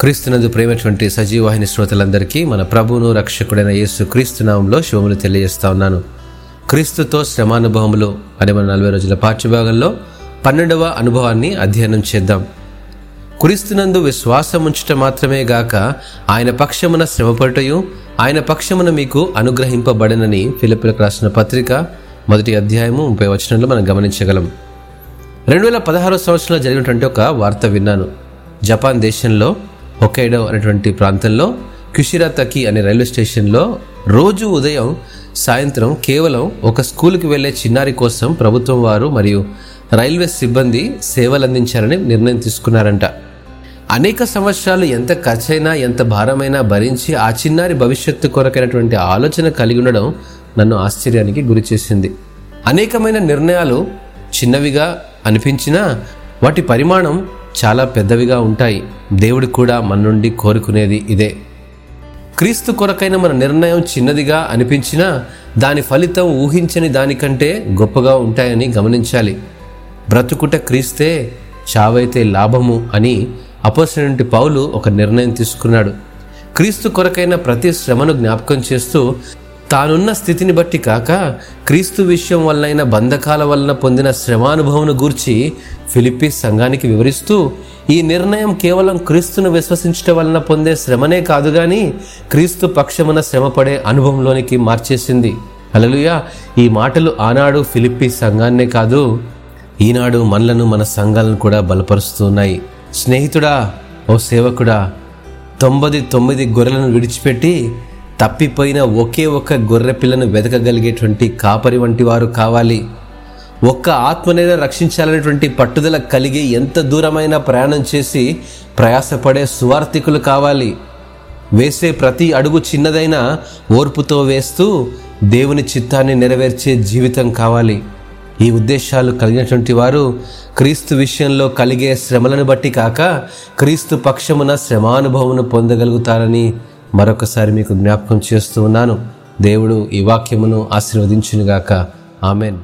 క్రీస్తునందు ప్రేమటువంటి సజీవాహిని శ్రోతలందరికీ మన ప్రభువును రక్షకుడైన యేసు క్రీస్తు నామంలో శుభములు తెలియజేస్తా ఉన్నాను. క్రీస్తుతో శ్రమానుభవములు అనే మన నలభై రోజుల పాఠ్యభాగంలో పన్నెండవ అనుభవాన్ని అధ్యయనం చేద్దాం. క్రీస్తునందు విశ్వాసం ఉంచుట మాత్రమే గాక ఆయన పక్షమున శ్రమపడుటయు ఆయన పక్షమున మీకు అనుగ్రహింపబడనని ఫిలిపిలకు రాసిన పత్రిక మొదటి అధ్యాయము ముప్పై వచనంలో మనం గమనించగలం. రెండు వేల పదహారో సంవత్సరంలో జరిగినటువంటి ఒక వార్త విన్నాను. జపాన్ దేశంలో హొకైడో అనేటువంటి ప్రాంతంలో కుషిరాతకి అనే రైల్వే స్టేషన్లో రోజు ఉదయం సాయంత్రం కేవలం ఒక స్కూల్కి వెళ్ళే చిన్నారి కోసం ప్రభుత్వం వారు మరియు రైల్వే సిబ్బంది సేవలందించాలని నిర్ణయం తీసుకున్నారంట. అనేక సంవత్సరాలు ఎంత ఖర్చైనా ఎంత భారమైనా భరించి ఆ చిన్నారి భవిష్యత్తు కొరకైనటువంటి ఆలోచన కలిగి ఉండడం నన్ను ఆశ్చర్యానికి గురి చేసింది. అనేకమైన నిర్ణయాలు చిన్నవిగా అనిపించినా వాటి పరిమాణం చాలా పెద్దవిగా ఉంటాయి. దేవుడు కూడా మన నుండి కోరుకునేది ఇదే. క్రీస్తు కొరకైన మన నిర్ణయం చిన్నదిగా అనిపించినా దాని ఫలితం ఊహించని దానికంటే గొప్పగా ఉంటాయని గమనించాలి. బ్రతుకుట క్రీస్తే చావైతే లాభము అని అపోసినటువంటి పౌలు ఒక నిర్ణయం తీసుకున్నాడు. క్రీస్తు కొరకైన ప్రతి శ్రమను జ్ఞాపకం చేస్తూ తానున్న స్థితిని బట్టి కాక క్రీస్తు విషయం వలనైన బంధకాల వలన పొందిన శ్రమానుభవం గూర్చి ఫిలిప్పి సంఘానికి వివరిస్తూ ఈ నిర్ణయం కేవలం క్రీస్తును విశ్వసించటం వలన పొందే శ్రమనే కాదు గాని క్రీస్తు పక్షమున శ్రమపడే అనుభవంలోనికి మార్చేసింది. అలలుయ ఈ మాటలు ఆనాడు ఫిలిప్పి సంఘాన్నే కాదు ఈనాడు మనలను మన సంఘాలను కూడా బలపరుస్తున్నాయి స్నేహితుడా ఓ సేవకుడా తొంభది తొమ్మిది గొర్రెలను విడిచిపెట్టి తప్పిపోయిన ఒకే ఒక్క గొర్రె పిల్లను వెతకగలిగేటువంటి కాపరి వంటి వారు కావాలి. ఒక్క ఆత్మనైనా రక్షించాలనేటువంటి పట్టుదల కలిగి ఎంత దూరమైన ప్రయాణం చేసి ప్రయాసపడే సువార్థికులు కావాలి. వేసే ప్రతి అడుగు చిన్నదైనా ఓర్పుతో వేస్తూ దేవుని చిత్తాన్ని నెరవేర్చే జీవితం కావాలి. ఈ ఉద్దేశాలు కలిగినటువంటి వారు క్రీస్తు విషయంలో కలిగే శ్రమలను బట్టి కాక క్రీస్తు పక్షమున శ్రమానుభవమును పొందగలుగుతారని మరొకసారి మీకు జ్ఞాపకం చేస్తూ ఉన్నాను. దేవుడు ఈ వాక్యమును ఆశీర్వదించునుగాక. ఆమెన్.